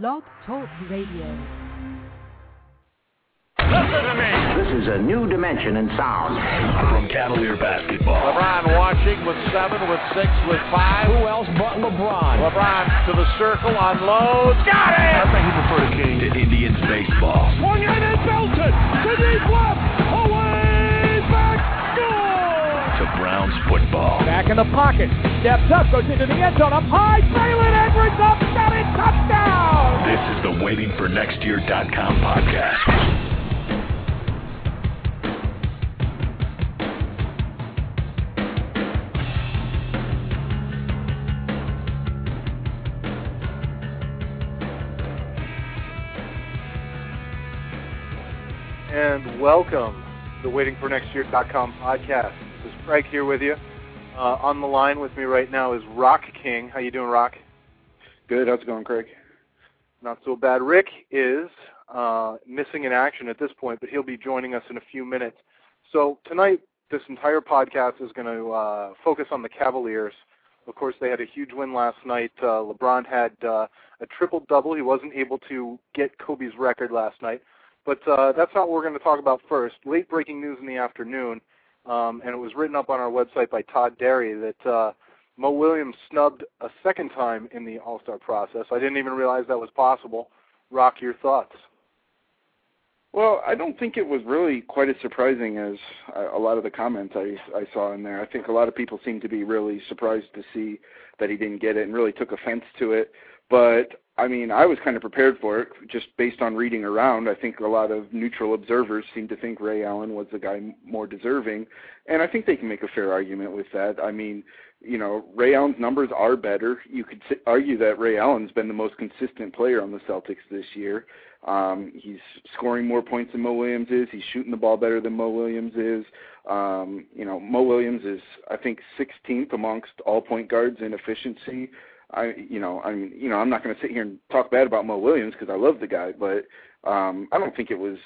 Blog Talk Radio. Listen to me. This is a new dimension in sound. From Cavalier basketball. LeBron watching with seven, with six, with five. Who else but LeBron? LeBron to the circle, unloads. Got it! I think he preferred a king to Indians baseball. Swung in and belted to deep left. Away back. Score! To Browns football. Back in the pocket. Steps up, goes into the end zone. Up high. Braylon Edwards up. Got it. Touchdown. This is the waitingfornextyear.com podcast. and welcome to the waitingfornextyear.com podcast. This is Craig here with you. Uh, on the line with me right now is Rock King. How you doing, Rock? Good. How's it going, Craig? Not so bad. Rick is uh, missing in action at this point, but he'll be joining us in a few minutes. So tonight, this entire podcast is going to uh, focus on the Cavaliers. Of course, they had a huge win last night. Uh, LeBron had uh, a triple double. He wasn't able to get Kobe's record last night. But uh, that's not what we're going to talk about first. Late breaking news in the afternoon, um, and it was written up on our website by Todd Derry that uh, Mo Williams snubbed a second time in the All Star process. I didn't even realize that was possible. Rock, your thoughts? Well, I don't think it was really quite as surprising as a lot of the comments I, I saw in there. I think a lot of people seemed to be really surprised to see that he didn't get it and really took offense to it. But I mean, I was kind of prepared for it just based on reading around. I think a lot of neutral observers seem to think Ray Allen was the guy more deserving, and I think they can make a fair argument with that. I mean, you know, Ray Allen's numbers are better. You could argue that Ray Allen's been the most consistent player on the Celtics this year. Um, he's scoring more points than Mo Williams is. He's shooting the ball better than Mo Williams is. Um, you know, Mo Williams is, I think, 16th amongst all point guards in efficiency. I you know I mean you know I'm not going to sit here and talk bad about Mo Williams because I love the guy, but um, I don't think it was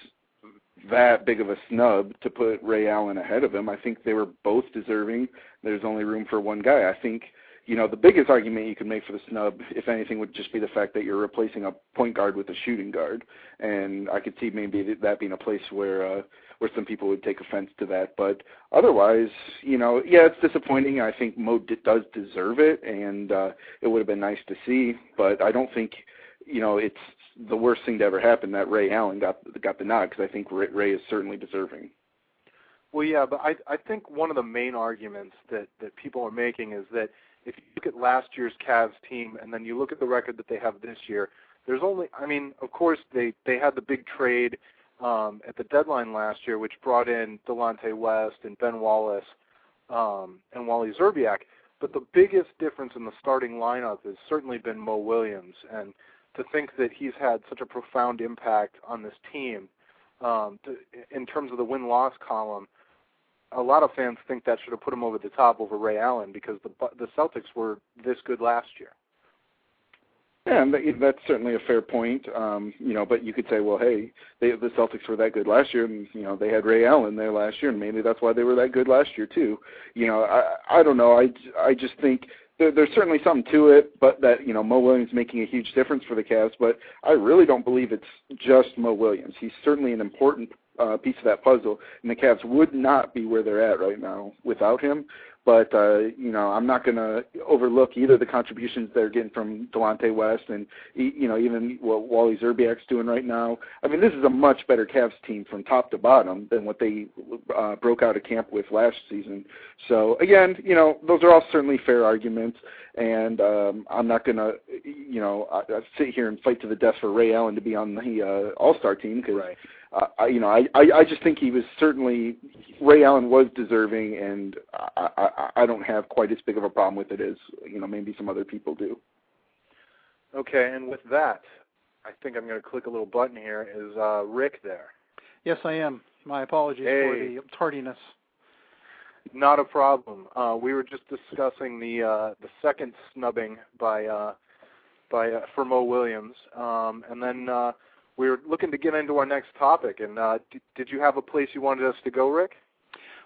that big of a snub to put Ray Allen ahead of him. I think they were both deserving. There's only room for one guy. I think you know the biggest argument you could make for the snub, if anything, would just be the fact that you're replacing a point guard with a shooting guard, and I could see maybe that being a place where. uh where some people would take offense to that. But otherwise, you know, yeah, it's disappointing. I think Mo d- does deserve it, and uh, it would have been nice to see. But I don't think, you know, it's the worst thing to ever happen that Ray Allen got got the nod because I think Ray, Ray is certainly deserving. Well, yeah, but I I think one of the main arguments that that people are making is that if you look at last year's Cavs team and then you look at the record that they have this year, there's only I mean, of course they they had the big trade um, at the deadline last year, which brought in Delonte West and Ben Wallace um, and Wally Szczerbiak. But the biggest difference in the starting lineup has certainly been Mo Williams, and to think that he's had such a profound impact on this team um, to, in terms of the win-loss column, a lot of fans think that should have put him over the top over Ray Allen because the the Celtics were this good last year. Yeah, and that's certainly a fair point. Um, you know, but you could say, well, hey, they, the Celtics were that good last year, and you know they had Ray Allen there last year, and maybe that's why they were that good last year too. You know, I I don't know. I I just think there, there's certainly something to it, but that you know Mo Williams making a huge difference for the Cavs. But I really don't believe it's just Mo Williams. He's certainly an important uh, piece of that puzzle, and the Cavs would not be where they're at right now without him. But uh, you know, I'm not going to overlook either the contributions they're getting from Delonte West and you know even what Wally Szczerbiak's doing right now. I mean, this is a much better Cavs team from top to bottom than what they uh, broke out of camp with last season. So again, you know, those are all certainly fair arguments, and um, I'm not going to you know I, I sit here and fight to the death for Ray Allen to be on the uh, All Star team because. Right I, you know, I, I I just think he was certainly Ray Allen was deserving, and I, I I don't have quite as big of a problem with it as you know maybe some other people do. Okay, and with that, I think I'm going to click a little button here. Is uh, Rick there? Yes, I am. My apologies hey. for the tardiness. Not a problem. Uh, we were just discussing the uh, the second snubbing by uh, by uh, for Mo Williams, um, and then. Uh, we were looking to get into our next topic. And uh, d- did you have a place you wanted us to go, Rick?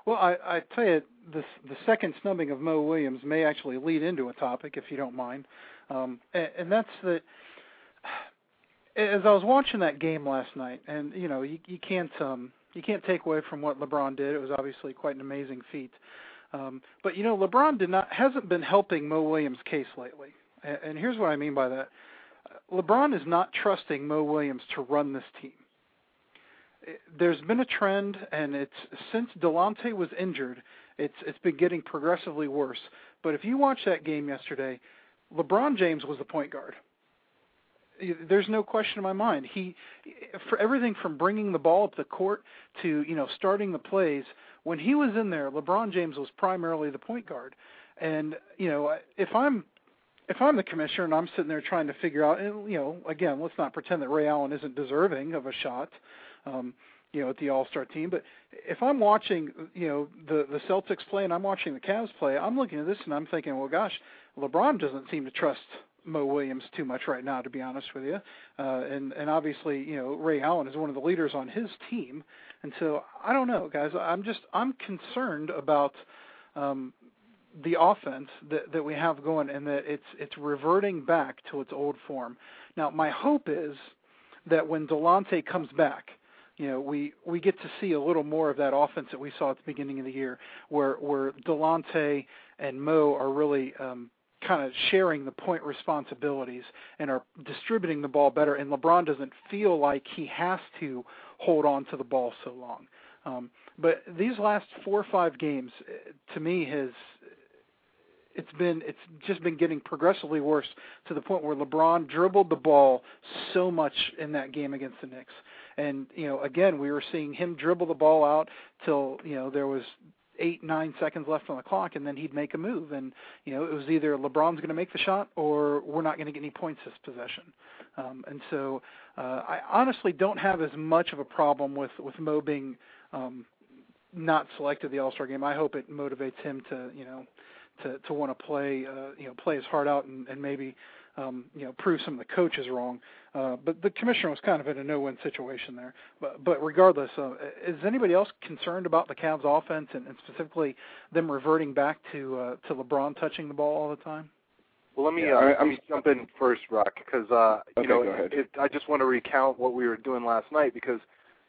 Well, I, I tell you, this, the second snubbing of Mo Williams may actually lead into a topic, if you don't mind, um, and, and that's that as I was watching that game last night, and you know, you, you can't um, you can't take away from what LeBron did. It was obviously quite an amazing feat. Um, but you know, LeBron did not hasn't been helping Mo Williams' case lately, and, and here's what I mean by that. LeBron is not trusting Mo Williams to run this team. There's been a trend, and it's since Delonte was injured, it's it's been getting progressively worse. But if you watch that game yesterday, LeBron James was the point guard. There's no question in my mind. He, for everything from bringing the ball up the court to you know starting the plays, when he was in there, LeBron James was primarily the point guard. And you know, if I'm if I'm the commissioner and I'm sitting there trying to figure out, and you know, again, let's not pretend that Ray Allen isn't deserving of a shot, um, you know, at the All Star team. But if I'm watching, you know, the the Celtics play and I'm watching the Cavs play, I'm looking at this and I'm thinking, well, gosh, LeBron doesn't seem to trust Mo Williams too much right now, to be honest with you. Uh, and and obviously, you know, Ray Allen is one of the leaders on his team, and so I don't know, guys. I'm just I'm concerned about um, the offense that that we have going, and that it's it's reverting back to its old form. Now, my hope is that when Delonte comes back, you know, we we get to see a little more of that offense that we saw at the beginning of the year, where where Delonte and Mo are really um, kind of sharing the point responsibilities and are distributing the ball better, and LeBron doesn't feel like he has to hold on to the ball so long. Um, but these last four or five games, eh, to me, has it's been it's just been getting progressively worse to the point where LeBron dribbled the ball so much in that game against the Knicks. And you know, again, we were seeing him dribble the ball out till you know there was eight nine seconds left on the clock, and then he'd make a move. And you know, it was either LeBron's going to make the shot or we're not going to get any points this possession. Um, and so, uh, I honestly don't have as much of a problem with with Mo being um, not selected the All Star game. I hope it motivates him to you know to to want to play uh, you know play his heart out and, and maybe um, you know prove some of the coaches wrong. Uh, but the commissioner was kind of in a no-win situation there. But but regardless, uh, is anybody else concerned about the Cavs' offense and, and specifically them reverting back to uh, to LeBron touching the ball all the time? Well, let me Yeah, uh, I- let I'm- me jump in first, Rock, because uh, you Okay, know go ahead. It, I just want to recount what we were doing last night because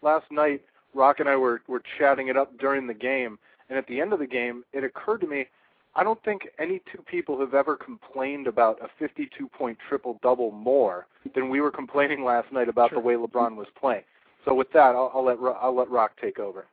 last night Rock and I were were chatting it up during the game, and at the end of the game, it occurred to me. I don't think any two people have ever complained about a 52 point triple double more than we were complaining last night about Sure. the way LeBron was playing. So with that, I'll, I'll let Ro- I'll let Rock take over.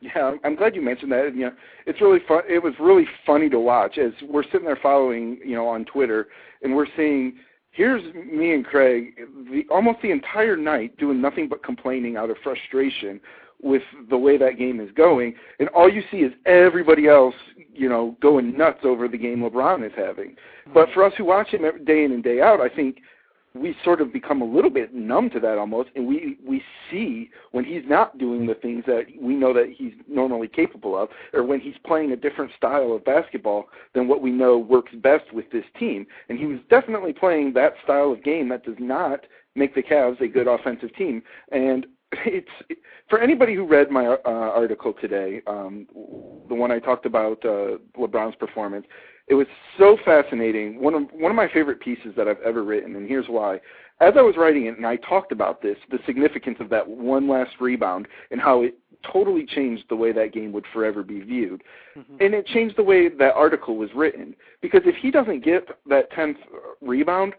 Yeah, I'm- I'm glad you mentioned that. You know, it's really fun. It was really funny to watch as we're sitting there following, you know, on Twitter, and we're seeing here's me and Craig the almost the entire night doing nothing but complaining out of frustration with the way that game is going, and all you see is everybody else, you know, going nuts over the game LeBron is having. But for us who watch him day in and day out, I think we sort of become a little bit numb to that almost, and we we see when he's not doing the things that we know that he's normally capable of, or when he's playing a different style of basketball than what we know works best with this team. And he was definitely playing that style of game that does not make the Cavs a good offensive team. And it's for anybody who read my uh, article today, um, the one I talked about uh, LeBron's performance. It was so fascinating. One of one of my favorite pieces that I've ever written, and here's why. As I was writing it, and I talked about this, the significance of that one last rebound and how it totally changed the way that game would forever be viewed. And it changed the way that article was written. Because if he doesn't get that 10th rebound,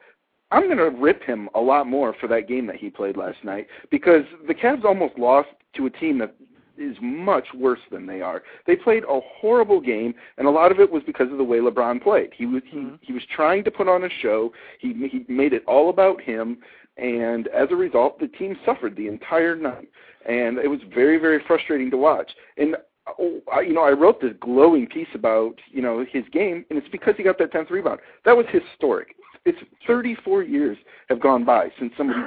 I'm going to rip him a lot more for that game that he played last night because the Cavs almost lost to a team that is much worse than they are. They played a horrible game, and a lot of it was because of the way LeBron played. He was he, mm-hmm. he was trying to put on a show. He he made it all about him, and as a result, the team suffered the entire night, and it was very very frustrating to watch. And oh, I, you know, I wrote this glowing piece about you know his game, and it's because he got that tenth rebound. That was historic. It's 34 years have gone by since somebody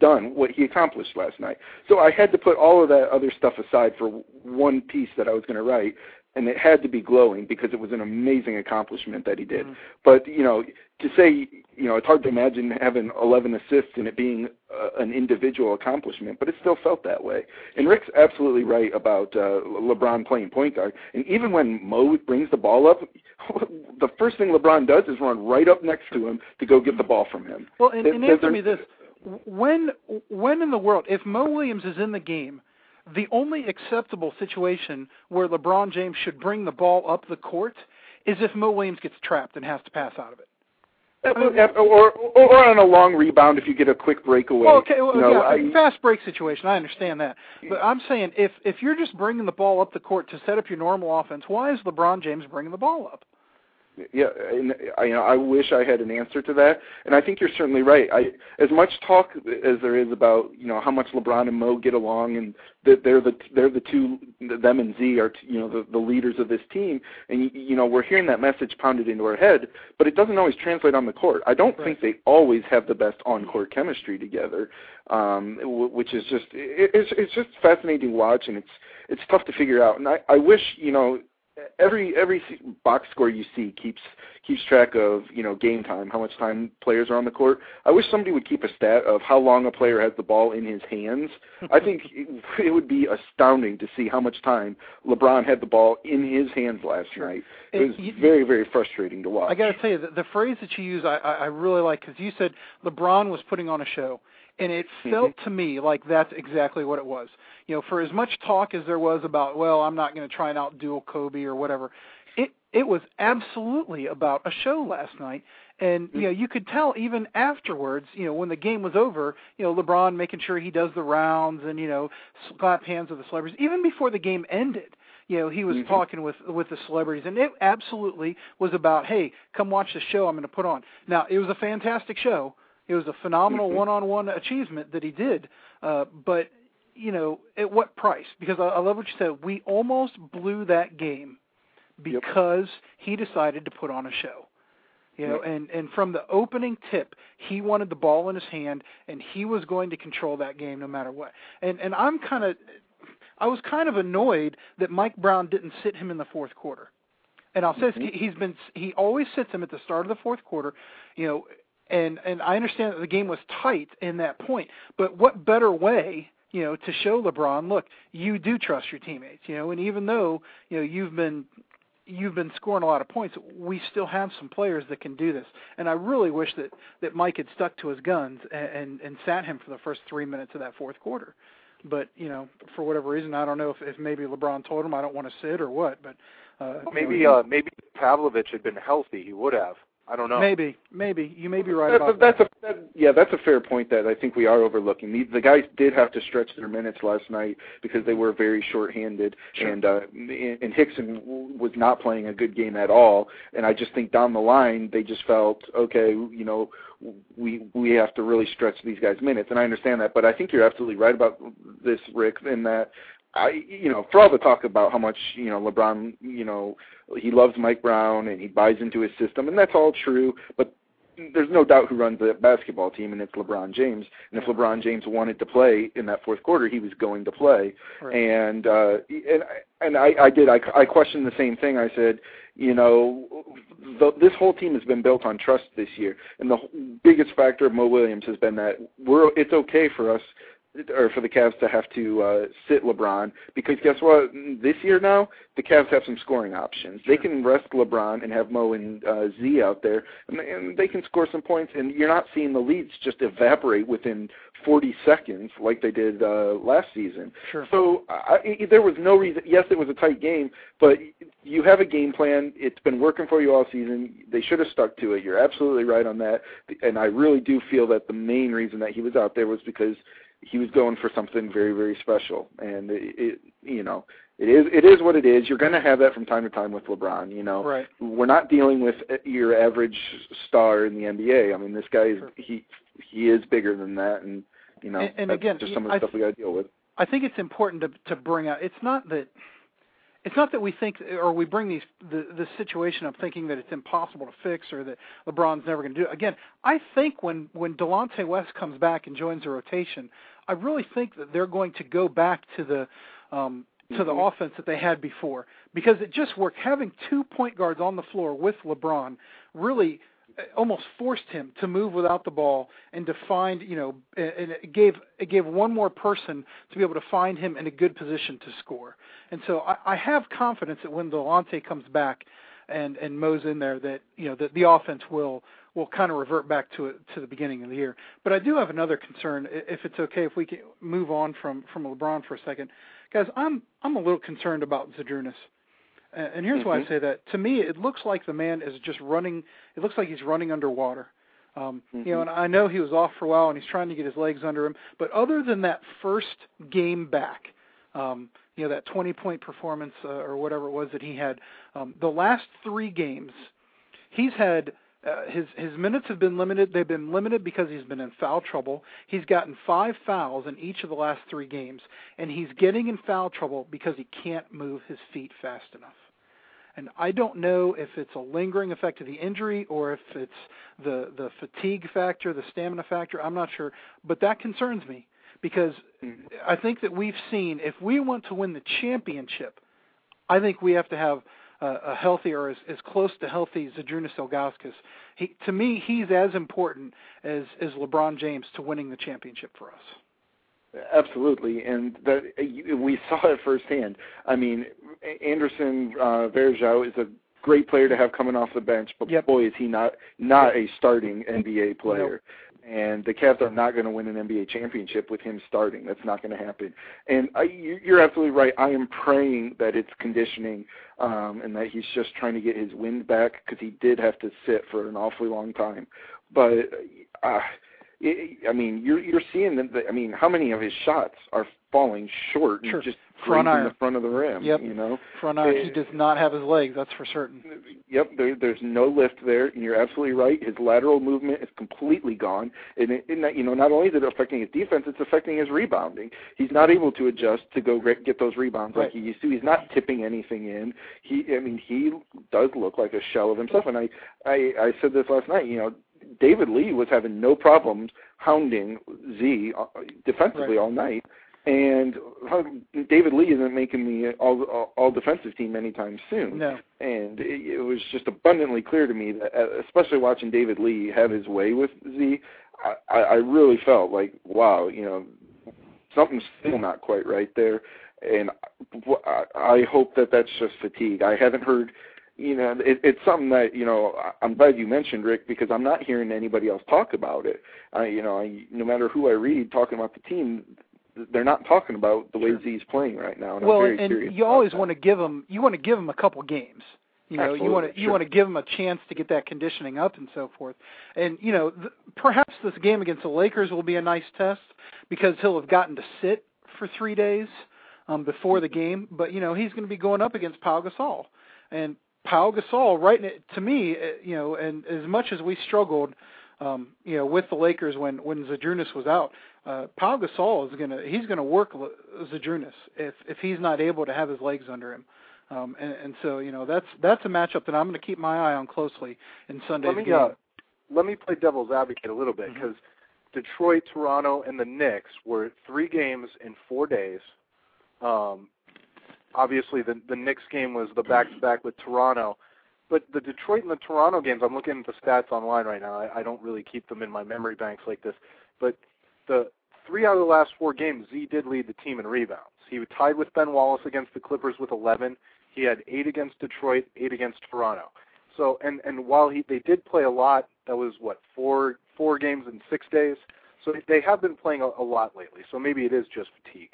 done what he accomplished last night. So I had to put all of that other stuff aside for one piece that I was going to write, and it had to be glowing because it was an amazing accomplishment that he did. But you know, to say you know, it's hard to imagine having 11 assists and it being uh, an individual accomplishment, but it still felt that way. And Rick's absolutely right about uh, LeBron playing point guard. And even when Mo brings the ball up, the first thing LeBron does is run right up next to him to go get the ball from him. Well, and, and answer me this: when when in the world, if Mo Williams is in the game, the only acceptable situation where LeBron James should bring the ball up the court is if Mo Williams gets trapped and has to pass out of it. Uh, or, or or on a long rebound if you get a quick breakaway. Well, okay, well, you know, yeah, I, fast break situation. I understand that, but I'm saying if if you're just bringing the ball up the court to set up your normal offense, why is LeBron James bringing the ball up? Yeah, and I, you know, I wish I had an answer to that, and I think you're certainly right. I, as much talk as there is about, you know, how much LeBron and Mo get along, and that they're the they're the two, them and Z are, you know, the, the leaders of this team, and you know, we're hearing that message pounded into our head, but it doesn't always translate on the court. I don't Right. think they always have the best on-court chemistry together, um, which is just it, it's it's just fascinating to watch, and it's it's tough to figure out. And I, I wish, you know, every every box score you see keeps keeps track of you know game time, how much time players are on the court. I wish somebody would keep a stat of how long a player has the ball in his hands. I think it, it would be astounding to see how much time LeBron had the ball in his hands last Sure. night. It It- was you- very very frustrating to watch. I got to tell you, the, the phrase that you use, I, I I really like because you said LeBron was putting on a show, and it felt to me like that's exactly what it was. You know, for as much talk as there was about, well, I'm not going to try and outduel Kobe or whatever, it it was absolutely about a show last night. And you know, you could tell even afterwards, you know, when the game was over, you know, LeBron making sure he does the rounds and you know, slap hands with the celebrities. Even before the game ended, you know, he was Mhm. talking with with the celebrities, and it absolutely was about, hey, come watch the show I'm going to put on. Now, it was a fantastic show. It was a phenomenal Mhm. one-on-one achievement that he did, uh, but you know, at what price? Because I, I love what you said. We almost blew that game Yep. because he decided to put on a show. You know, Yep. and and from the opening tip, he wanted the ball in his hand, and he was going to control that game no matter what. And and I'm kind of, I was kind of annoyed that Mike Brown didn't sit him in the fourth quarter. And I'll say this, Mhm. he- he's been he always sits him at the start of the fourth quarter, you know, and and I understand that the game was tight in that point, but what better way, you know, to show LeBron, look, you do trust your teammates, you know, and even though, you know, you've been you've been scoring a lot of points, we still have some players that can do this. And I really wish that that Mike had stuck to his guns and and, and sat him for the first 3 minutes of that fourth quarter. But, you know, for whatever reason, I don't know if if maybe LeBron told him I don't want to sit or what, but uh Maybe uh maybe Pavlovic had been healthy, he would have. I don't know. Maybe, maybe you may be right That- about that's that. a that, yeah, that's a fair point that I think we are overlooking. The, the guys did have to stretch their minutes last night because they were very short-handed, Sure. and uh, and Hickson was not playing a good game at all. And I just think down the line they just felt okay, you know, we we have to really stretch these guys' minutes, and I understand that. But I think you're absolutely right about this, Rick, in that I, you know, for all the talk about how much, you know, LeBron, you know, he loves Mike Brown and he buys into his system, and that's all true. But there's no doubt who runs the basketball team, and it's LeBron James. And if LeBron James wanted to play in that fourth quarter, he was going to play. Right. And uh, and and I, I did. I, I questioned the same thing. I said, you know, the, this whole team has been built on trust this year, and the biggest factor of Mo Williams has been that we're. It's okay for us or for the Cavs to have to uh, sit LeBron because guess what? This year now, the Cavs have some scoring options. They can rest LeBron and have Mo and uh, Z out there, and, and they can score some points. And you're not seeing the leads just evaporate within 40 seconds like they did uh, last season. Sure. So I- there was no reason. Yes, it was a tight game, but you have a game plan. It's been working for you all season. They should have stuck to it. You're absolutely right on that. And I really do feel that the main reason that he was out there was because he was going for something very, very special. And it, it you know, it is it is what it is. You're going to have that from time to time with LeBron. You know, Right. we're not dealing with your average star in the NBA. I mean, this guy is Sure. he he is bigger than that, and you know, And- and that's again, just some of I- the stuff we got to deal with. I think it's important to to bring out. It's not that it's not that we think or we bring these the the situation up thinking that it's impossible to fix or that LeBron's never going to do it. Again, I think when when Delonte West comes back and joins the rotation, I really think that they're going to go back to the um to the Mhm. offense that they had before because it just worked. Having two point guards on the floor with LeBron really uh, almost forced him to move without the ball and to find, you know, and it gave it gave one more person to be able to find him in a good position to score. And so I, I have confidence that when Delonte comes back, and and Mo's in there, that you know that the offense will will kind of revert back to it to the beginning of the year. But I do have another concern. If it's okay, if we can move on from from LeBron for a second, guys, I'm I'm a little concerned about Zydrunas. And here's mm-hmm. why I say that. To me, it looks like the man is just running. It looks like he's running underwater. Um, mm-hmm. You know, and I know he was off for a while and he's trying to get his legs under him. But other than that first game back, um, you know, that 20 point performance uh, or whatever it was that he had, um, the last three games, he's had uh, his his minutes have been limited. They've been limited because he's been in foul trouble. He's gotten five fouls in each of the last three games, and he's getting in foul trouble because he can't move his feet fast enough. And I don't know if it's a lingering effect of the injury or if it's the the fatigue factor, the stamina factor. I'm not sure, but that concerns me because I think that we've seen if we want to win the championship, I think we have to have a, a healthy or as, as close to healthy Zydrunas Ilgauskas. He, to me, he's as important as as LeBron James to winning the championship for us. Absolutely, and that we saw it firsthand. I mean, Anderson uh, Varejao is a great player to have coming off the bench, but yep. boy, is he not not a starting NBA player. And the Cavs are not going to win an NBA championship with him starting. That's not going to happen. And I, you're absolutely right. I am praying that it's conditioning um, and that he's just trying to get his wind back because he did have to sit for an awfully long time. But uh, I mean, you're you're seeing that. I mean, how many of his shots are falling short sure. just front iron. the front of the rim? Yep. You know, front iron. It, he does not have his legs. That's for certain. Yep. There, there's no lift there, and you're absolutely right. His lateral movement is completely gone, and, it, and that, you know, not only is it affecting his defense, it's affecting his rebounding. He's not able to adjust to go get those rebounds right. like he used to. He's not tipping anything in. He, I mean, he does look like a shell of himself. And I, I, I said this last night. You know, David Lee was having no problems hounding Z uh, defensively right. all night, and David Lee isn't making the all, all all defensive team anytime soon. No. And it, it was just abundantly clear to me that, uh, especially watching David Lee have his way with Z, I, I really felt like, wow, you know, something's still not quite right there. And I hope that that's just fatigue. I haven't heard you know, it, it's something that you know. I'm glad you mentioned Rick because I'm not hearing anybody else talk about it. I, you know, I, no matter who I read talking about the team, they're not talking about the way sure. Z's playing right now. And well, I'm very and curious you always want to give them. You want to give them a couple games. You know, Absolutely, you want to you sure. want to give them a chance to get that conditioning up and so forth. And you know, th- perhaps this game against the Lakers will be a nice test because he'll have gotten to sit for three days um, before the game. But you know, he's going to be going up against Pau Gasol, and Pau Gasol, right to me, uh, you know, and as much as we struggled, um, you know, with the Lakers when when Zydrunas was out, uh, Pau Gasol is gonna he's gonna work Zydrunas if if he's not able to have his legs under him. Um, and, and so you know that's that's a matchup that I'm going to keep my eye on closely in Sunday's let me, game. Uh, let me play devil's advocate a little bit because mm-hmm. Detroit, Toronto, and the Knicks were three games in four days. Um, obviously the the Knicks game was the back to back with Toronto, but the Detroit and the Toronto games, I'm looking at the stats online right now. I, I don't really keep them in my memory banks like this, but the three out of the last four games, Z did lead the team in rebounds. He tied with Ben Wallace against the Clippers with 11. He had eight against Detroit, eight against Toronto. So and and while he they did play a lot, that was what four four games in six days. So they have been playing a, a lot lately. So maybe it is just fatigue.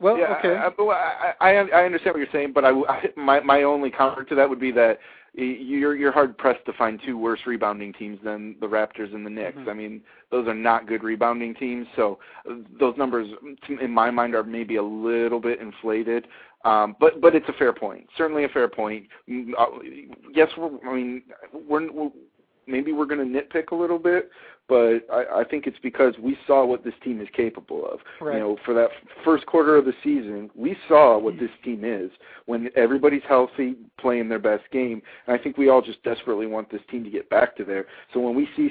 Well, yeah, okay. I, I, I, I understand what you're saying, but I, I, my my only counter to that would be that you're you're hard pressed to find two worse rebounding teams than the Raptors and the Knicks. Mm-hmm. I mean, those are not good rebounding teams. So uh, those numbers, in my mind, are maybe a little bit inflated. Um, but but it's a fair point. Certainly a fair point. Mm, uh, yes, we're, I mean we're, we're maybe we're going to nitpick a little bit, but I, I think it's because we saw what this team is capable of. Right. You know, for that first quarter of the season, we saw what this team is when everybody's healthy, playing their best game. And I think we all just desperately want this team to get back to there. So when we see,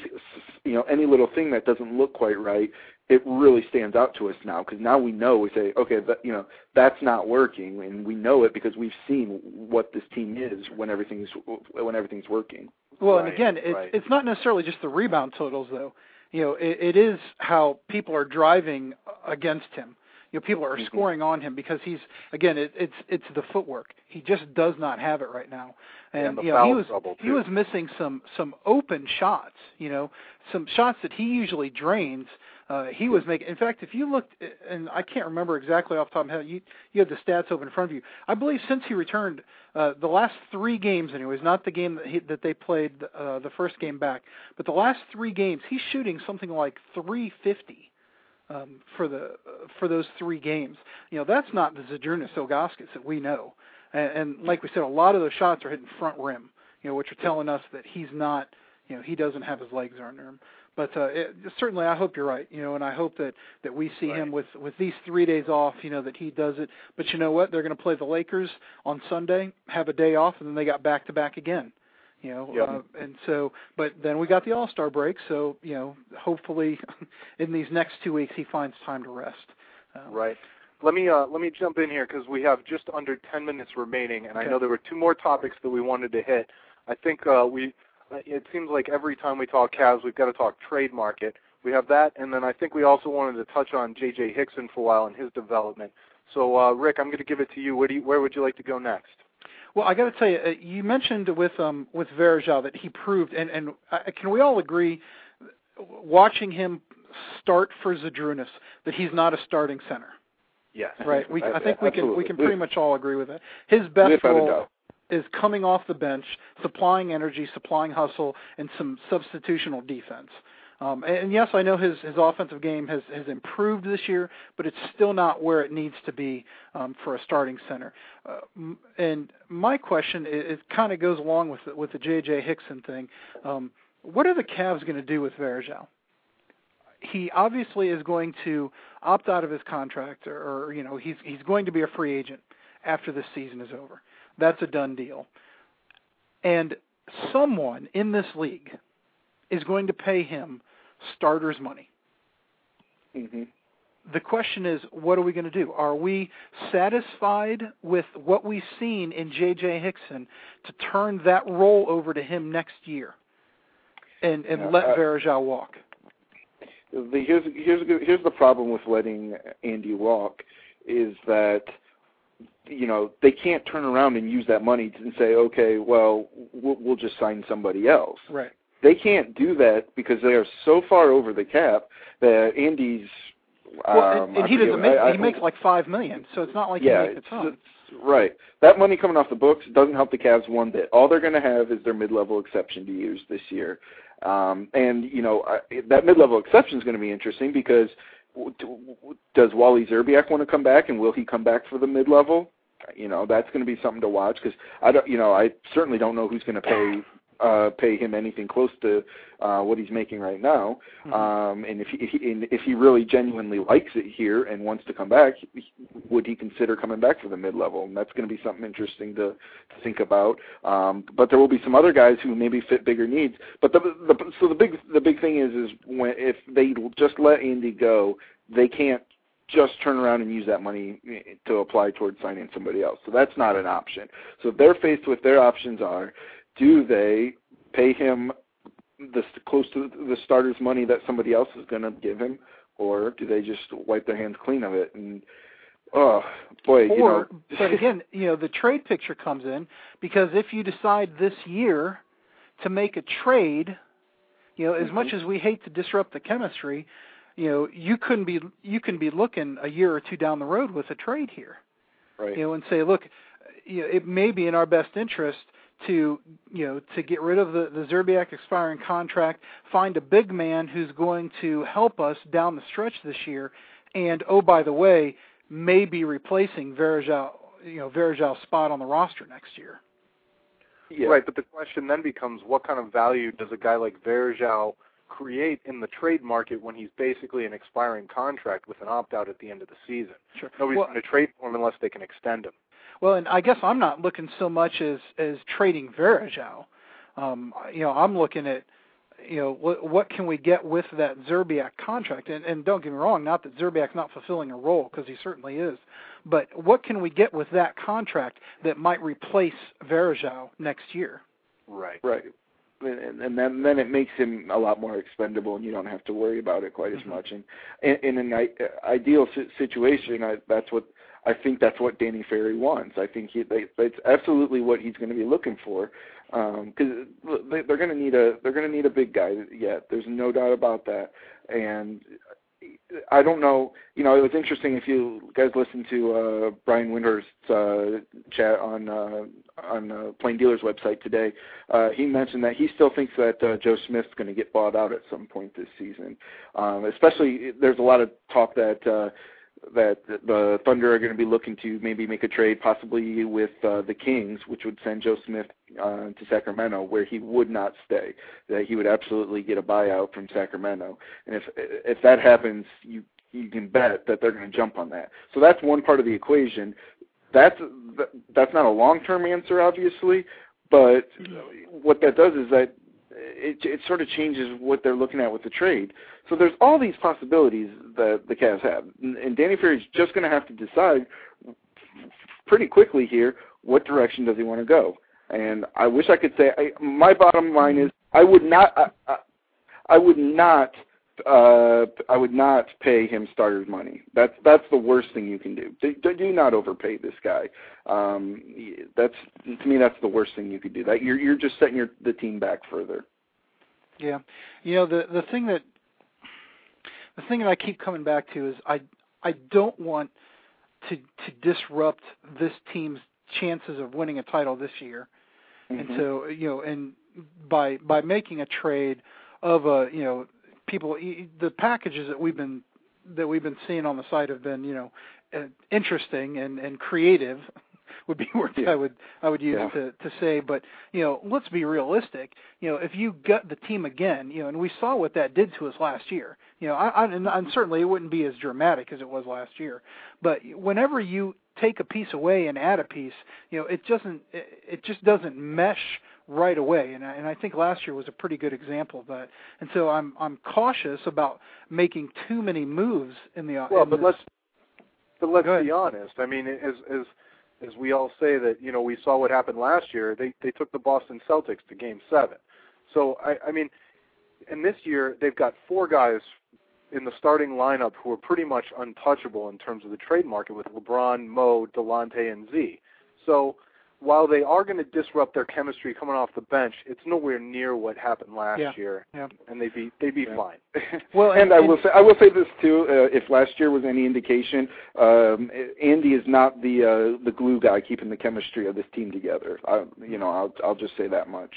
you know, any little thing that doesn't look quite right, it really stands out to us now because now we know we say okay that you know that's not working and we know it because we've seen what this team is when everything's when everything's working well, Right, and again, it's right. it's not necessarily just the rebound totals though. You know, it, it is how people are driving against him. You know, people are Mhm. scoring on him because he's again, it, it's it's the footwork. He just does not have it right now, and, And the you know he was he was missing some some open shots. You know, some shots that he usually drains. Uh, he was making. In fact, if you looked, and I can't remember exactly off the top of my head, you you have the stats open in front of you. I believe since he returned, uh, the last three games, anyways, not the game that he, that they played uh, the first game back, but the last three games, he's shooting something like 350 um, for the uh, for those three games. You know, that's not the Zydrunas Ilgauskas that we know. And, and like we said, a lot of those shots are hitting front rim. You know, which are telling us that he's not. You know, he doesn't have his legs under him. But uh, it, certainly, I hope you're right. You know, and I hope that that we see him with with these three days off. You know, that he does it. But you know what? They're going to play the Lakers on Sunday, have a day off, and then they got back to back again. You know, Yep. uh, and so, but then we got the All Star break. So you know, hopefully, in these next two weeks, he finds time to rest. Um, Right. Let me uh, let me jump in here because we have just under 10 minutes remaining, and I know there were two more topics that we wanted to hit. I think uh, we it seems like every time we talk Cavs, we've got to talk trade market. We have that, and then I think we also wanted to touch on J.J. Hickson for a while and his development. So, uh, Rick, I'm going to give it to you. Where do you, where would you like to go next? Well, I got to tell you, uh, you mentioned with um with Varejao that he proved, and and uh, can we all agree, watching him start for Zydrunas, that he's not a starting center, Yes. right? We I think we can we can pretty much all agree with that. His best role. Is coming off the bench, supplying energy, supplying hustle, and some substitutional defense. Um, and, yes, I know his his offensive game has has improved this year, but it's still not where it needs to be um, for a starting center. Uh, and my question, it, it kind of goes along with the, with the J.J. Hickson thing. Um, what are the Cavs going to do with Varejao? He obviously is going to opt out of his contract, or, or you know, he's he's going to be a free agent after this season is over. That's a done deal. And someone in this league is going to pay him starters money. hmm The question is, what are we going to do? Are we satisfied with what we've seen in J.J. Hickson to turn that role over to him next year and, and Yeah, let I- Varejao walk? The, here's here's here's the problem with letting Andy walk is that you know they can't turn around and use that money and say, okay, well we'll, we'll just sign somebody else. Right. They can't do that because they are so far over the cap that Andy's. Well, um, and, and he doesn't make I- I- he makes like five million, so it's not like yeah, he makes a it's, ton. right. That money coming off the books doesn't help the Cavs one bit. All they're going to have is their mid-level exception to use this year, um, and you know I, that mid-level exception is going to be interesting because does Wally Szczerbiak want to come back, and will he come back for the mid-level? You know that's going to be something to watch because I don't. You know I certainly don't know who's going to pay uh, pay him anything close to uh, what he's making right now. Mhm. Um, and if he, if he and if he really genuinely likes it here and wants to come back, would he consider coming back for the mid level? And that's going to be something interesting to, to think about. Um, but there will be some other guys who maybe fit bigger needs. But the, the so the big the big thing is is when if they just let Andy go, they can't just turn around and use that money to apply towards signing somebody else. So that's not an option. So if they're faced with their options are, do they pay him the close to the starter's money that somebody else is going to give him, or do they just wipe their hands clean of it? And oh boy, you know, but again, you know, the trade picture comes in because if you decide this year to make a trade, you know, as much Mhm. as we hate to disrupt the chemistry, you know, you couldn't be you can be looking a year or two down the road with a trade here. right? You know, and say, look, you know, it may be in our best interest to you know to get rid of the the Szczerbiak expiring contract, find a big man who's going to help us down the stretch this year, and oh by the way, maybe replacing Varejao, you know Varejao's spot on the roster next year. yeah. Right, but the question then becomes what kind of value does a guy like Varejao create in the trade market when he's basically an expiring contract with an opt out at the end of the season? Sure. Nobody's Well, going to trade for him unless they can extend him. Well, and I guess I'm not looking so much as as trading Varejao. Um, you know, I'm looking at you know what what can we get with that Szczerbiak contract? And and don't get me wrong, not that Szczerbiak's not fulfilling a role because he certainly is, but what can we get with that contract that might replace Varejao next year? Right. Right. and, and then then it makes him a lot more expendable, and you don't have to worry about it quite mm-hmm. as much. And in, in an ideal situation, I, that's what I think that's what Danny Ferry wants. I think he they, it's absolutely what he's going to be looking for because um, they, they're going to need a they're going to need a big guy yet. There's no doubt about that. And I don't know. You know, it was interesting if you guys listened to uh, Brian Windhorst's uh, chat on uh, on uh, Plain Dealer's website today. Uh, he mentioned that he still thinks that uh, Joe Smith's going to get bought out at some point this season. Um, especially, there's a lot of talk that. Uh, that the Thunder are going to be looking to maybe make a trade, possibly with uh, the Kings, which would send Joe Smith uh, to Sacramento, where he would not stay. That he would absolutely get a buyout from Sacramento, and if if that happens, you you can bet that they're going to jump on that. So that's one part of the equation. That's that's not a long-term answer, obviously, but what that does is that it, it sort of changes what they're looking at with the trade. So there's all these possibilities that the Cavs have, and Danny Ferry's just going to have to decide pretty quickly here what direction does he want to go. And I wish I could say I, my bottom line is I would not I, I, I would not uh I would not pay him starters money. That's that's the worst thing you can do. Do, do not overpay this guy. Um that's to me that's the worst thing you could do. That you're you're just setting your the team back further. Yeah. You know the the thing that the thing that I keep coming back to is I I don't want to to disrupt this team's chances of winning a title this year. Mm-hmm. And so, you know, and by by making a trade of a, you know, people the packages that we've been that we've been seeing on the site have been you know uh, interesting and and creative would be words yeah. I would I would use yeah. to to say. But you know, let's be realistic. You know, if you gut the team again, you know, and we saw what that did to us last year. You know, I, I and, and certainly it wouldn't be as dramatic as it was last year. But whenever you take a piece away and add a piece, you know, it doesn't it, it just doesn't mesh right away. And I, and I think last year was a pretty good example of that. And so I'm I'm cautious about making too many moves in the well, in but this. let's but let's be honest. I mean, as as as we all say that you know we saw what happened last year. They they took the Boston Celtics to Game Seven. So I I mean, and this year they've got four guys in the starting lineup who are pretty much untouchable in terms of the trade market with LeBron, Mo, Delonte, and Z. So while they are going to disrupt their chemistry coming off the bench, it's nowhere near what happened last yeah. year, yeah. and they'd be they'd be yeah. fine. well, and, and, I will say I will say this too. Uh, if last year was any indication, um, Andy is not the uh, the glue guy keeping the chemistry of this team together. I, you know, I'll I'll just say that much.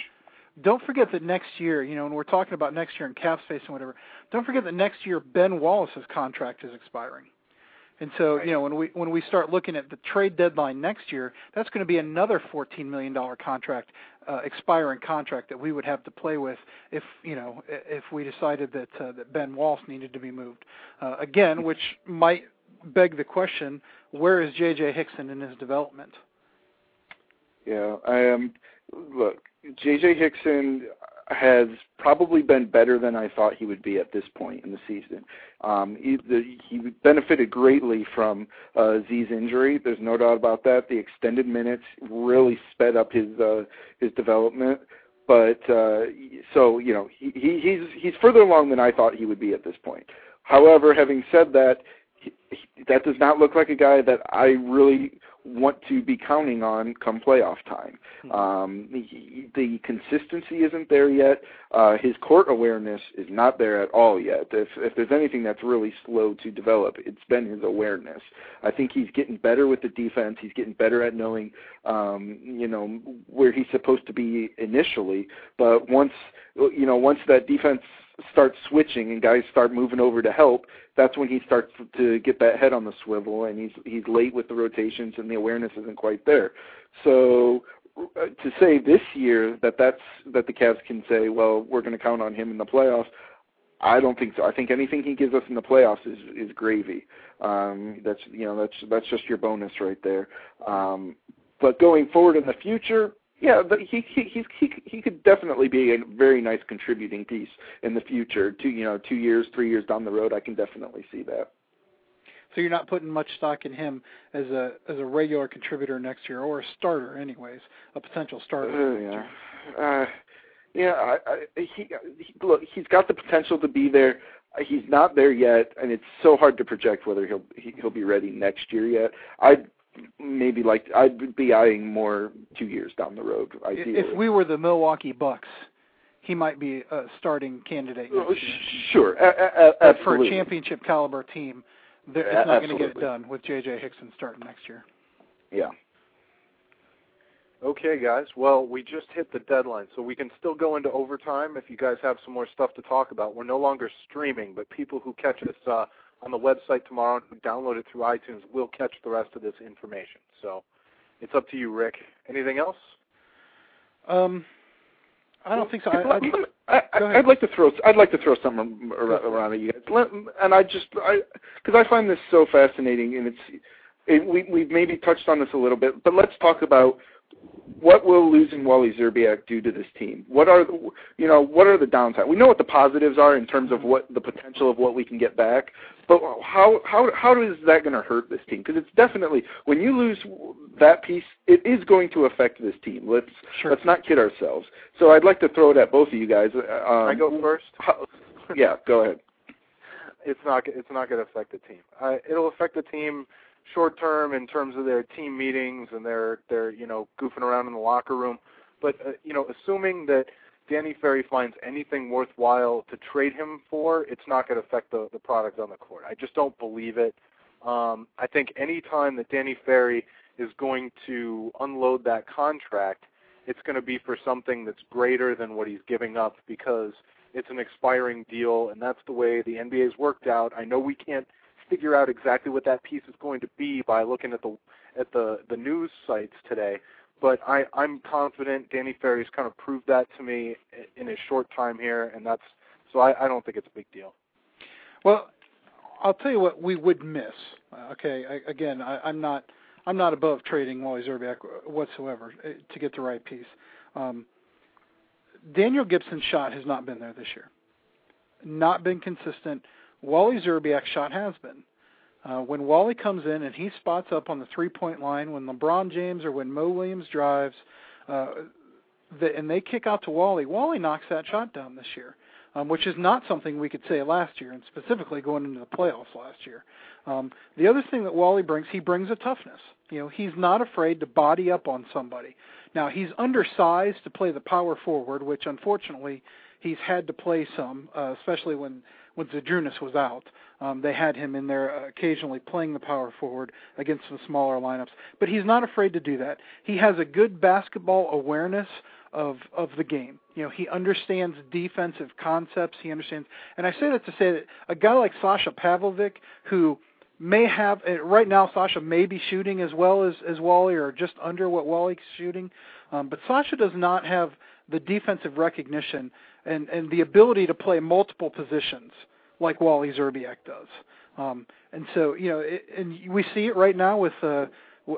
Don't forget that next year, you know, when we're talking about next year and cap space and whatever, don't forget that next year Ben Wallace's contract is expiring. And so, right. you know, when we when we start looking at the trade deadline next year, that's going to be another fourteen million dollar contract, uh, expiring contract that we would have to play with if you know if we decided that uh, that Ben Walsh needed to be moved uh, again, which might beg the question: Where is J.J. Hickson in his development? Yeah, I um, look, J.J. Hickson has probably been better than I thought he would be at this point in the season. Um, he, the, he benefited greatly from uh, Z's injury. There's no doubt about that. The extended minutes really sped up his uh, his development. But uh, so you know he, he he's he's further along than I thought he would be at this point. However, having said that, he, that does not look like a guy that I really want to be counting on come playoff time. Hmm. Um, he, the consistency isn't there yet. Uh, his court awareness is not there at all yet. If, if there's anything that's really slow to develop, it's been his awareness. I think he's getting better with the defense. He's getting better at knowing, um, you know, where he's supposed to be initially. But once, you know, once that defense start switching and guys start moving over to help, that's when he starts to get that head on the swivel and he's he's late with the rotations and the awareness isn't quite there. So uh, to say this year that that's that the Cavs can say, well, we're going to count on him in the playoffs. I don't think so. I think anything he gives us in the playoffs is is gravy. Um, that's you know that's that's just your bonus right there. Um, but going forward in the future, yeah, but he he he's, he he could definitely be a very nice contributing piece in the future. Two you know two years, three years down the road, I can definitely see that. So you're not putting much stock in him as a as a regular contributor next year, or a starter, anyways, a potential starter. Uh, yeah. Uh, Yeah, I, I, he, he look, he's got the potential to be there. He's not there yet, and it's so hard to project whether he'll he, he'll be ready next year yet. I'd maybe like I'd be eyeing more two years down the road. Ideally. If we were the Milwaukee Bucks, he might be a starting candidate. Oh, sure, a, a, a, for a championship caliber team, it's not going to get it done with J.J. Hickson starting next year. Yeah. Okay, guys. Well, we just hit the deadline, so we can still go into overtime if you guys have some more stuff to talk about. We're no longer streaming, but people who catch us uh, on the website tomorrow and who download it through iTunes We'll catch the rest of this information. So it's up to you, Rick. Anything else? Um, I don't think so. I, I, I, I'd like to throw. I'd like to throw something around at you guys, and I just, I, because I find this so fascinating, and it's, it, we we've maybe touched on this a little bit, but let's talk about what will losing Wally Szczerbiak do to this team? What are the, you know what are the downsides? We know what the positives are in terms of what the potential of what we can get back, but how how how is that going to hurt this team? Because it's definitely when you lose that piece, it is going to affect this team. Let's sure. let's not kid ourselves. So I'd like to throw it at both of you guys. Um, I go first. How, yeah, go ahead. It's not it's not going to affect the team. Uh, it'll affect the team short term in terms of their team meetings and their their you know goofing around in the locker room. But uh, you know, assuming that Danny Ferry finds anything worthwhile to trade him for, it's not going to affect the the product on the court. I just don't believe it. Um, I think any time that Danny Ferry is going to unload that contract, it's going to be for something that's greater than what he's giving up because it's an expiring deal, and that's the way the NBA's worked out. I know we can't figure out exactly what that piece is going to be by looking at the at the the news sites today. But I, I'm confident Danny Ferry's kind of proved that to me in his short time here, and that's so I, I don't think it's a big deal. Well, I'll tell you what we would miss. Okay, I, again, I, I'm not I'm not above trading Wally Szczerbiak whatsoever eh, to get the right piece. Um, Daniel Gibson's shot has not been there this year. Not been consistent. Wally Szczerbiak's shot has been. Uh, when Wally comes in and he spots up on the three-point line, when LeBron James or when Mo Williams drives, uh, the, and they kick out to Wally, Wally knocks that shot down this year, um, which is not something we could say last year, and specifically going into the playoffs last year. Um, the other thing that Wally brings, he brings a toughness. You know, he's not afraid to body up on somebody. Now he's undersized to play the power forward, which unfortunately he's had to play some, uh, especially when when Zydrunas was out. Um, they had him in there occasionally playing the power forward against the smaller lineups, but he's not afraid to do that. He has a good basketball awareness of of the game. You know, he understands defensive concepts. He understands, and I say that to say that a guy like Sasha Pavlovic, who may have right now Sasha may be shooting as well as as Wally or just under what Wally's shooting, um, but Sasha does not have the defensive recognition and and the ability to play multiple positions like Wally Szczerbiak does. Um, and so you know, it, and we see it right now with uh,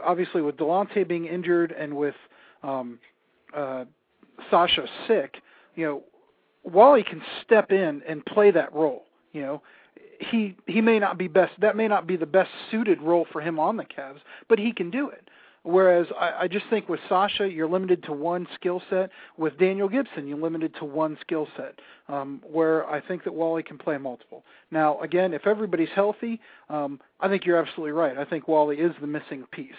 obviously with Delonte being injured and with um, uh, Sasha sick. You know, Wally can step in and play that role. You know, he he may not be best. That may not be the best suited role for him on the Cavs, but he can do it. Whereas I, I just think with Sasha, you're limited to one skill set. With Daniel Gibson, you're limited to one skill set. Um, where I think that Wally can play multiple. Now, again, if everybody's healthy, um, I think you're absolutely right. I think Wally is the missing piece,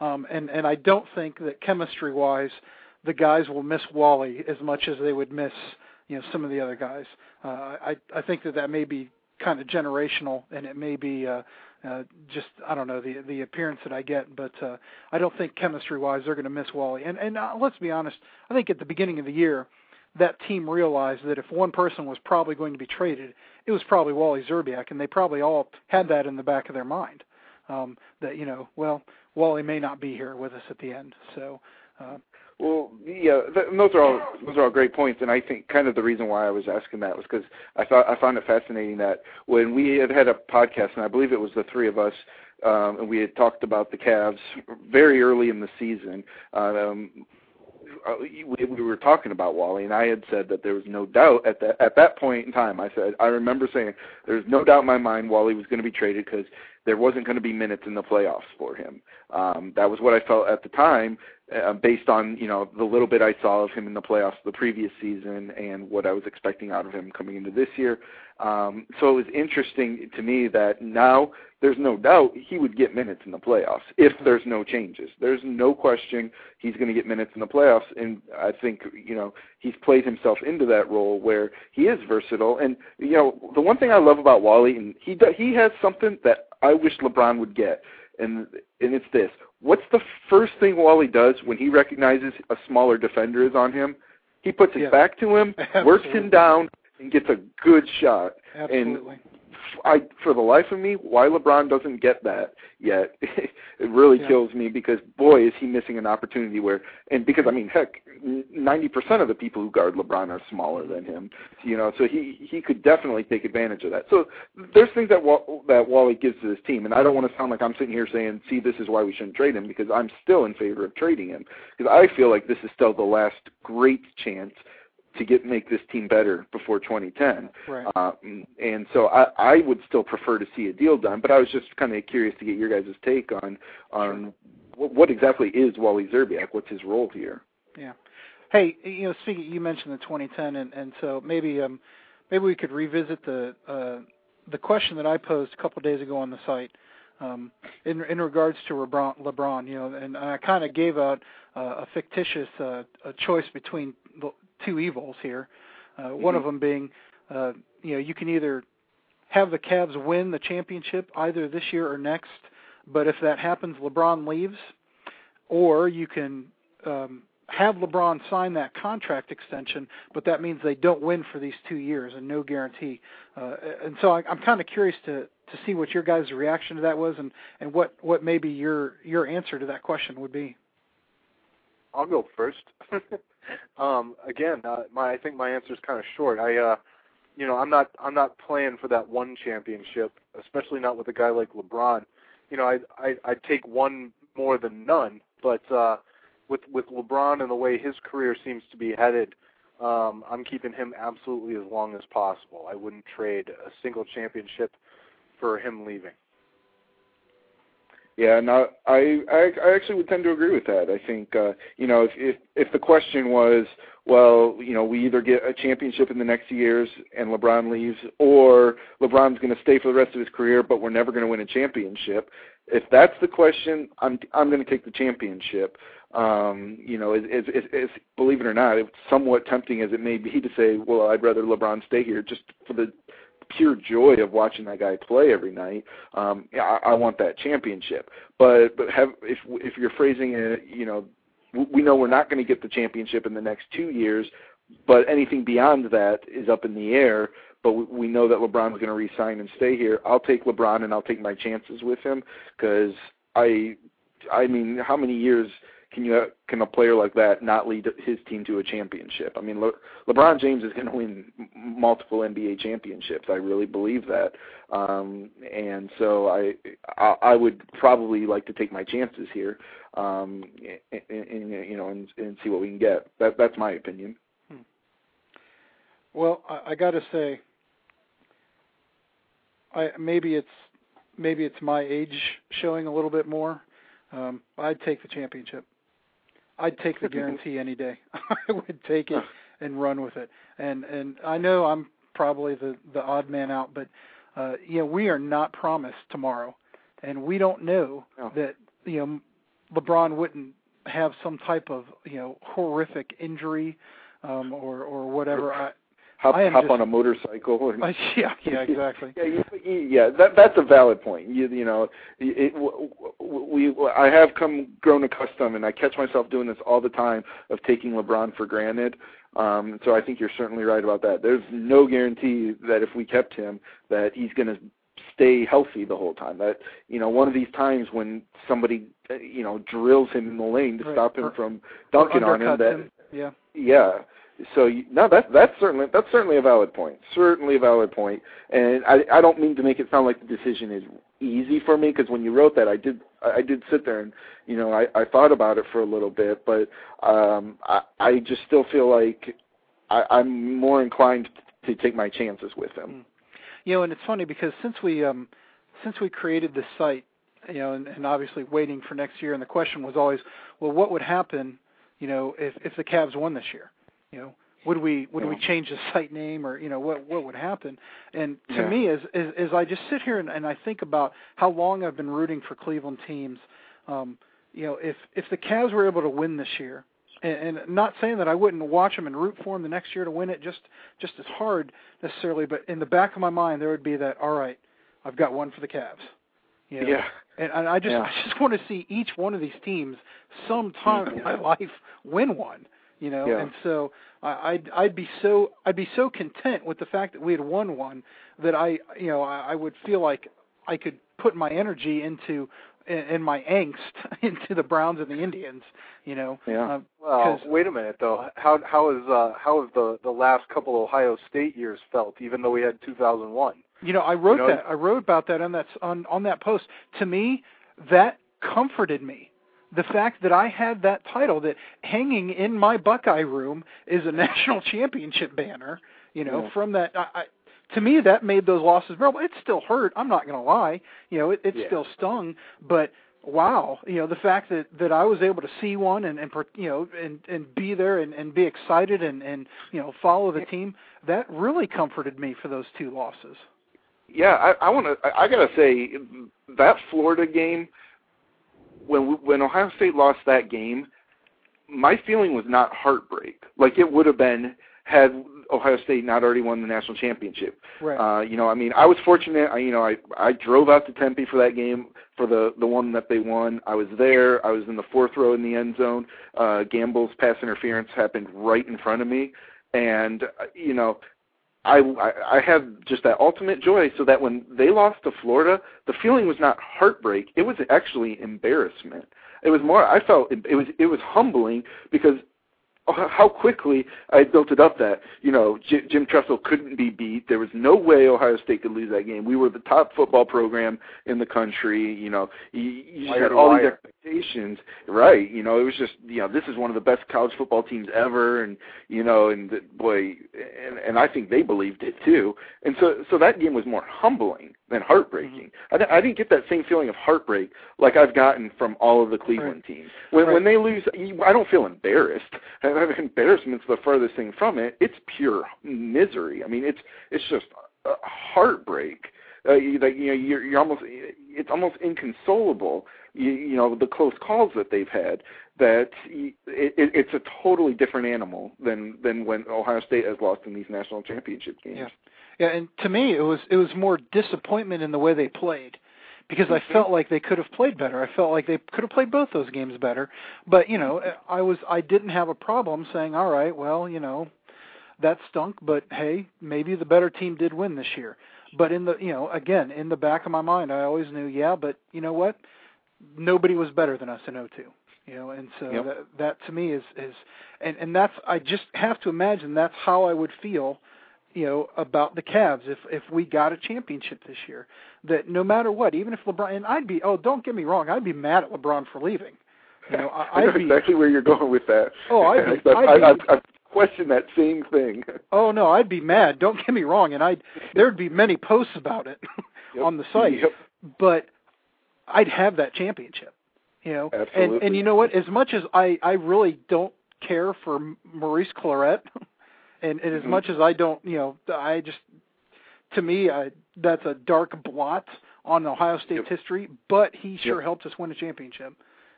um, and and I don't think that chemistry-wise, the guys will miss Wally as much as they would miss you know some of the other guys. Uh, I I think that that may be kind of generational, and it may be uh, uh, just I don't know the the appearance that I get, but uh, I don't think chemistry wise they're going to miss Wally. And and uh, let's be honest, I think at the beginning of the year that team realized that if one person was probably going to be traded, it was probably Wally Szczerbiak, and they probably all had that in the back of their mind um, that you know well Wally may not be here with us at the end. So uh, well, yeah, th- those are all those are all great points, and I think kind of the reason why I was asking that was because I thought I found it fascinating that when we had had a podcast, and I believe it was the three of us, um, and we had talked about the Cavs very early in the season. Um, uh, we, we were talking about Wally, and I had said that there was no doubt at that at that point in time. I said I remember saying there's no doubt in my mind Wally was going to be traded because there wasn't going to be minutes in the playoffs for him. Um, that was what I felt at the time, uh, based on you know the little bit I saw of him in the playoffs the previous season and what I was expecting out of him coming into this year. Um, so it was interesting to me that now there's no doubt he would get minutes in the playoffs if there's no changes. There's no question he's going to get minutes in the playoffs, and I think you know he's played himself into that role where he is versatile. And you know the one thing I love about Wally, and he he has something that I wish LeBron would get, and and it's this: what's the first thing Wally does when he recognizes a smaller defender is on him? He puts his yeah. back to him, Absolutely. works him down, and gets a good shot. Absolutely. And I, for the life of me, why LeBron doesn't get that yet, it really Yeah. kills me because boy, is he missing an opportunity where, and because I mean, heck, ninety percent of the people who guard LeBron are smaller than him, you know, so he he could definitely take advantage of that. So there's things that that Wally gives to this team, and I don't want to sound like I'm sitting here saying, see, this is why we shouldn't trade him because I'm still in favor of trading him because I feel like this is still the last great chance to get make this team better before 2010. Right. Um, and so I, I would still prefer to see a deal done, but I was just kind of curious to get your guys' take on on what, what exactly is Wally Szczerbiak? What's his role here? Yeah. Hey, you know, speaking, you mentioned the 2010, and and so maybe um maybe we could revisit the uh the question that I posed a couple of days ago on the site. Um, in in regards to LeBron, LeBron, you know, and I kind of gave out uh, a fictitious uh, a choice between the two evils here. Uh, One of them being, uh, you know, you can either have the Cavs win the championship either this year or next, but if that happens, LeBron leaves, or you can um, have LeBron sign that contract extension, but that means they don't win for these two years and no guarantee. Uh, and so I, I'm kind of curious to to see what your guys' reaction to that was, and and what what maybe your your answer to that question would be. I'll go first. um, again, uh, my I think my answer is kind of short. I, uh, you know, I'm not I'm not playing for that one championship, especially not with a guy like LeBron. You know, I I I'd take one more than none, but uh, with with LeBron and the way his career seems to be headed, um, I'm keeping him absolutely as long as possible. I wouldn't trade a single championship for him leaving. Yeah, no, I, I I actually would tend to agree with that. I think uh, you know if, if if the question was, well, you know, we either get a championship in the next years and LeBron leaves, or LeBron's going to stay for the rest of his career, but we're never going to win a championship. If that's the question, I'm I'm going to take the championship. Um, you know, as, as, as, as believe it or not, it's somewhat tempting as it may be to say, well, I'd rather LeBron stay here just for the pure joy of watching that guy play every night. Um, yeah, I, I want that championship. But but have if if you're phrasing it, you know, we know we're not going to get the championship in the next two years, but anything beyond that is up in the air. But we, we know that LeBron's going to resign and stay here. I'll take LeBron and I'll take my chances with him because I, I mean, how many years? Can you can a player like that not lead his team to a championship? I mean, Le, LeBron James is going to win multiple NBA championships. I really believe that, um, and so I, I I would probably like to take my chances here, um, and, and you know, and, and see what we can get. That that's my opinion. Well, I, I got to say, I maybe it's maybe it's my age showing a little bit more. Um, I'd take the championship. I'd take the guarantee any day. I would take it and run with it. And and I know I'm probably the the odd man out, but uh, you know we are not promised tomorrow, and we don't know No. that you know LeBron wouldn't have some type of you know horrific injury um, or or whatever. I, Hop, hop just- on a motorcycle. And, yeah, yeah, exactly. Yeah, you, you- yeah, that that's a valid point. You you know, it, w- w- we I have come grown accustomed, and I catch myself doing this all the time of taking LeBron for granted. Um, so I think you're certainly right about that. There's no guarantee that if we kept him, that he's going to stay healthy the whole time. That you know, one of these times when somebody uh, you know drills him in the lane to Right. stop him Or- from dunking on him. That him. Yeah. yeah. So you, no, that's that's certainly that's certainly a valid point. Certainly a valid point. And I I don't mean to make it sound like the decision is easy for me because when you wrote that, I did I did sit there and you know I I thought about it for a little bit, but um I I just still feel like I, I'm more inclined to take my chances with him. You know, and it's funny because since we um since we created this site you know, and, and obviously waiting for next year. And the question was always, well, what would happen, you know, if if the Cavs won this year? You know, would we would Yeah. we change the site name or you know what what would happen? And to Yeah. me, as, as as I just sit here and, and I think about how long I've been rooting for Cleveland teams, um, you know, if if the Cavs were able to win this year, and, and not saying that I wouldn't watch them and root for them the next year to win it just just as hard necessarily, but in the back of my mind there would be that all right, I've got one for the Cavs. You know? Yeah. And, and I just Yeah. I just want to see each one of these teams sometime in my life win one. You know, Yeah. and so I, I'd I'd be so I'd be so content with the fact that we had won one that I you know I, I would feel like I could put my energy into and and my angst into the Browns and the Indians. You know, Yeah. uh, Well, 'cause- wait a minute though. How how is uh how have the the last couple of Ohio State years felt? Even though we had 2001. You know, I wrote know- that. I wrote about that on that on on that post. To me, that comforted me. The fact that I had that title, that hanging in my Buckeye room is a national championship banner. You know, Yeah. from that, I, I, to me, that made those losses bearable. It still hurt. I'm not going to lie. You know, it, it Yeah. still stung. But wow, you know, the fact that that I was able to see one and and you know and and be there and and be excited and and you know follow the team, that really comforted me for those two losses. Yeah, I, I want to. I, I gotta say that Florida game when we, when Ohio State lost that game, my feeling was not heartbreak like it would have been had Ohio State not already won the national championship. Right. Uh, you know, I mean, I was fortunate. I, you know, I I drove out to Tempe for that game for the the one that they won. I was there. I was in the fourth row in the end zone. Uh, Gamble's pass interference happened right in front of me, and uh, you know, I, I I had just that ultimate joy. So that when they lost to Florida, the feeling was not heartbreak. It was actually embarrassment. It was more. I felt it, it was it was humbling because how quickly I built it up that you know J- Jim Tressel couldn't be beat. There was no way Ohio State could lose that game. We were the top football program in the country. You know, you, you just had all these expectations, right? You know, it was just you know this is one of the best college football teams ever, and you know, and the, boy, and and I think they believed it too. And so so that game was more humbling than heartbreaking. I, di- I didn't get that same feeling of heartbreak like I've gotten from all of the Cleveland teams. When when they lose, I don't feel embarrassed. Embarrassment's the furthest thing from it. It's pure misery. I mean, it's it's just a heartbreak. Uh, you, that you know, you're, you're almost it's almost inconsolable. You, you know, the close calls that they've had. That it, it, it's a totally different animal than than when Ohio State has lost in these national championship games. Yeah. Yeah, and to me, it was it was more disappointment in the way they played, because I mm-hmm. felt like they could have played better. I felt like they could have played both those games better. But you know, mm-hmm. I was I didn't have a problem saying, all right, well, you know, that stunk, but hey, maybe the better team did win this year. But in the you know, again, in the back of my mind, I always knew, yeah, but you know what? Nobody was better than us in 02. You know, and so Yep. that that to me is is and and that's I just have to imagine that's how I would feel you know about the Cavs if if we got a championship this year that no matter what even if LeBron and I'd be oh don't get me wrong I'd be mad at LeBron for leaving you know I, I know I'd be exactly where you're going with that. Oh, I'd be- I, I'd I, be- I, I question that same thing. oh no I'd be mad don't get me wrong and I'd there'd be many posts about it Yep. on the site Yep. but I'd have that championship you know and Absolutely. and you know what as much as I I really don't care for Maurice Clarett and, and as Mhm. much as I don't you know I just to me I, that's a dark blot on Ohio State's Yep. history but he sure Yep. helped us win a championship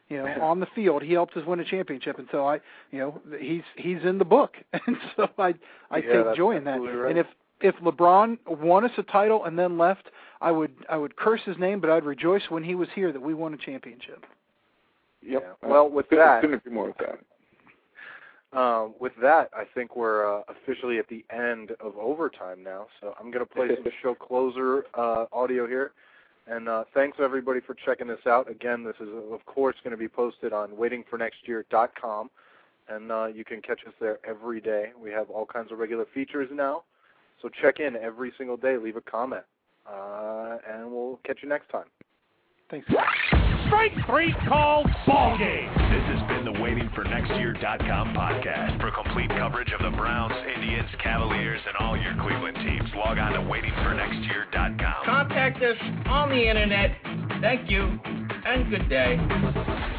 you know on the field he helped us win a championship and so I you know he's he's in the book and so I I Yeah, take joy in that right. and if if LeBron won us a title and then left I would I would curse his name but I'd rejoice when he was here that we won a championship Yep. Yeah. Well, with Couldn't- that- couldn't agree more with that. Um, with that, I think we're uh, officially at the end of overtime now. So I'm going to play some show closer uh, audio here. And uh, thanks everybody for checking this out. Again, this is of course going to be posted on waitingfornextyear.com, and uh, you can catch us there every day. We have all kinds of regular features now, so check in every single day. Leave a comment, uh, and we'll catch you next time. thanks Strike three called ball game. This has been the WaitingForNextYear.com podcast. For complete coverage of the Browns, Indians, Cavaliers, and all your Cleveland teams, log on to WaitingForNextYear.com. Contact us on the internet. Thank you. and good day.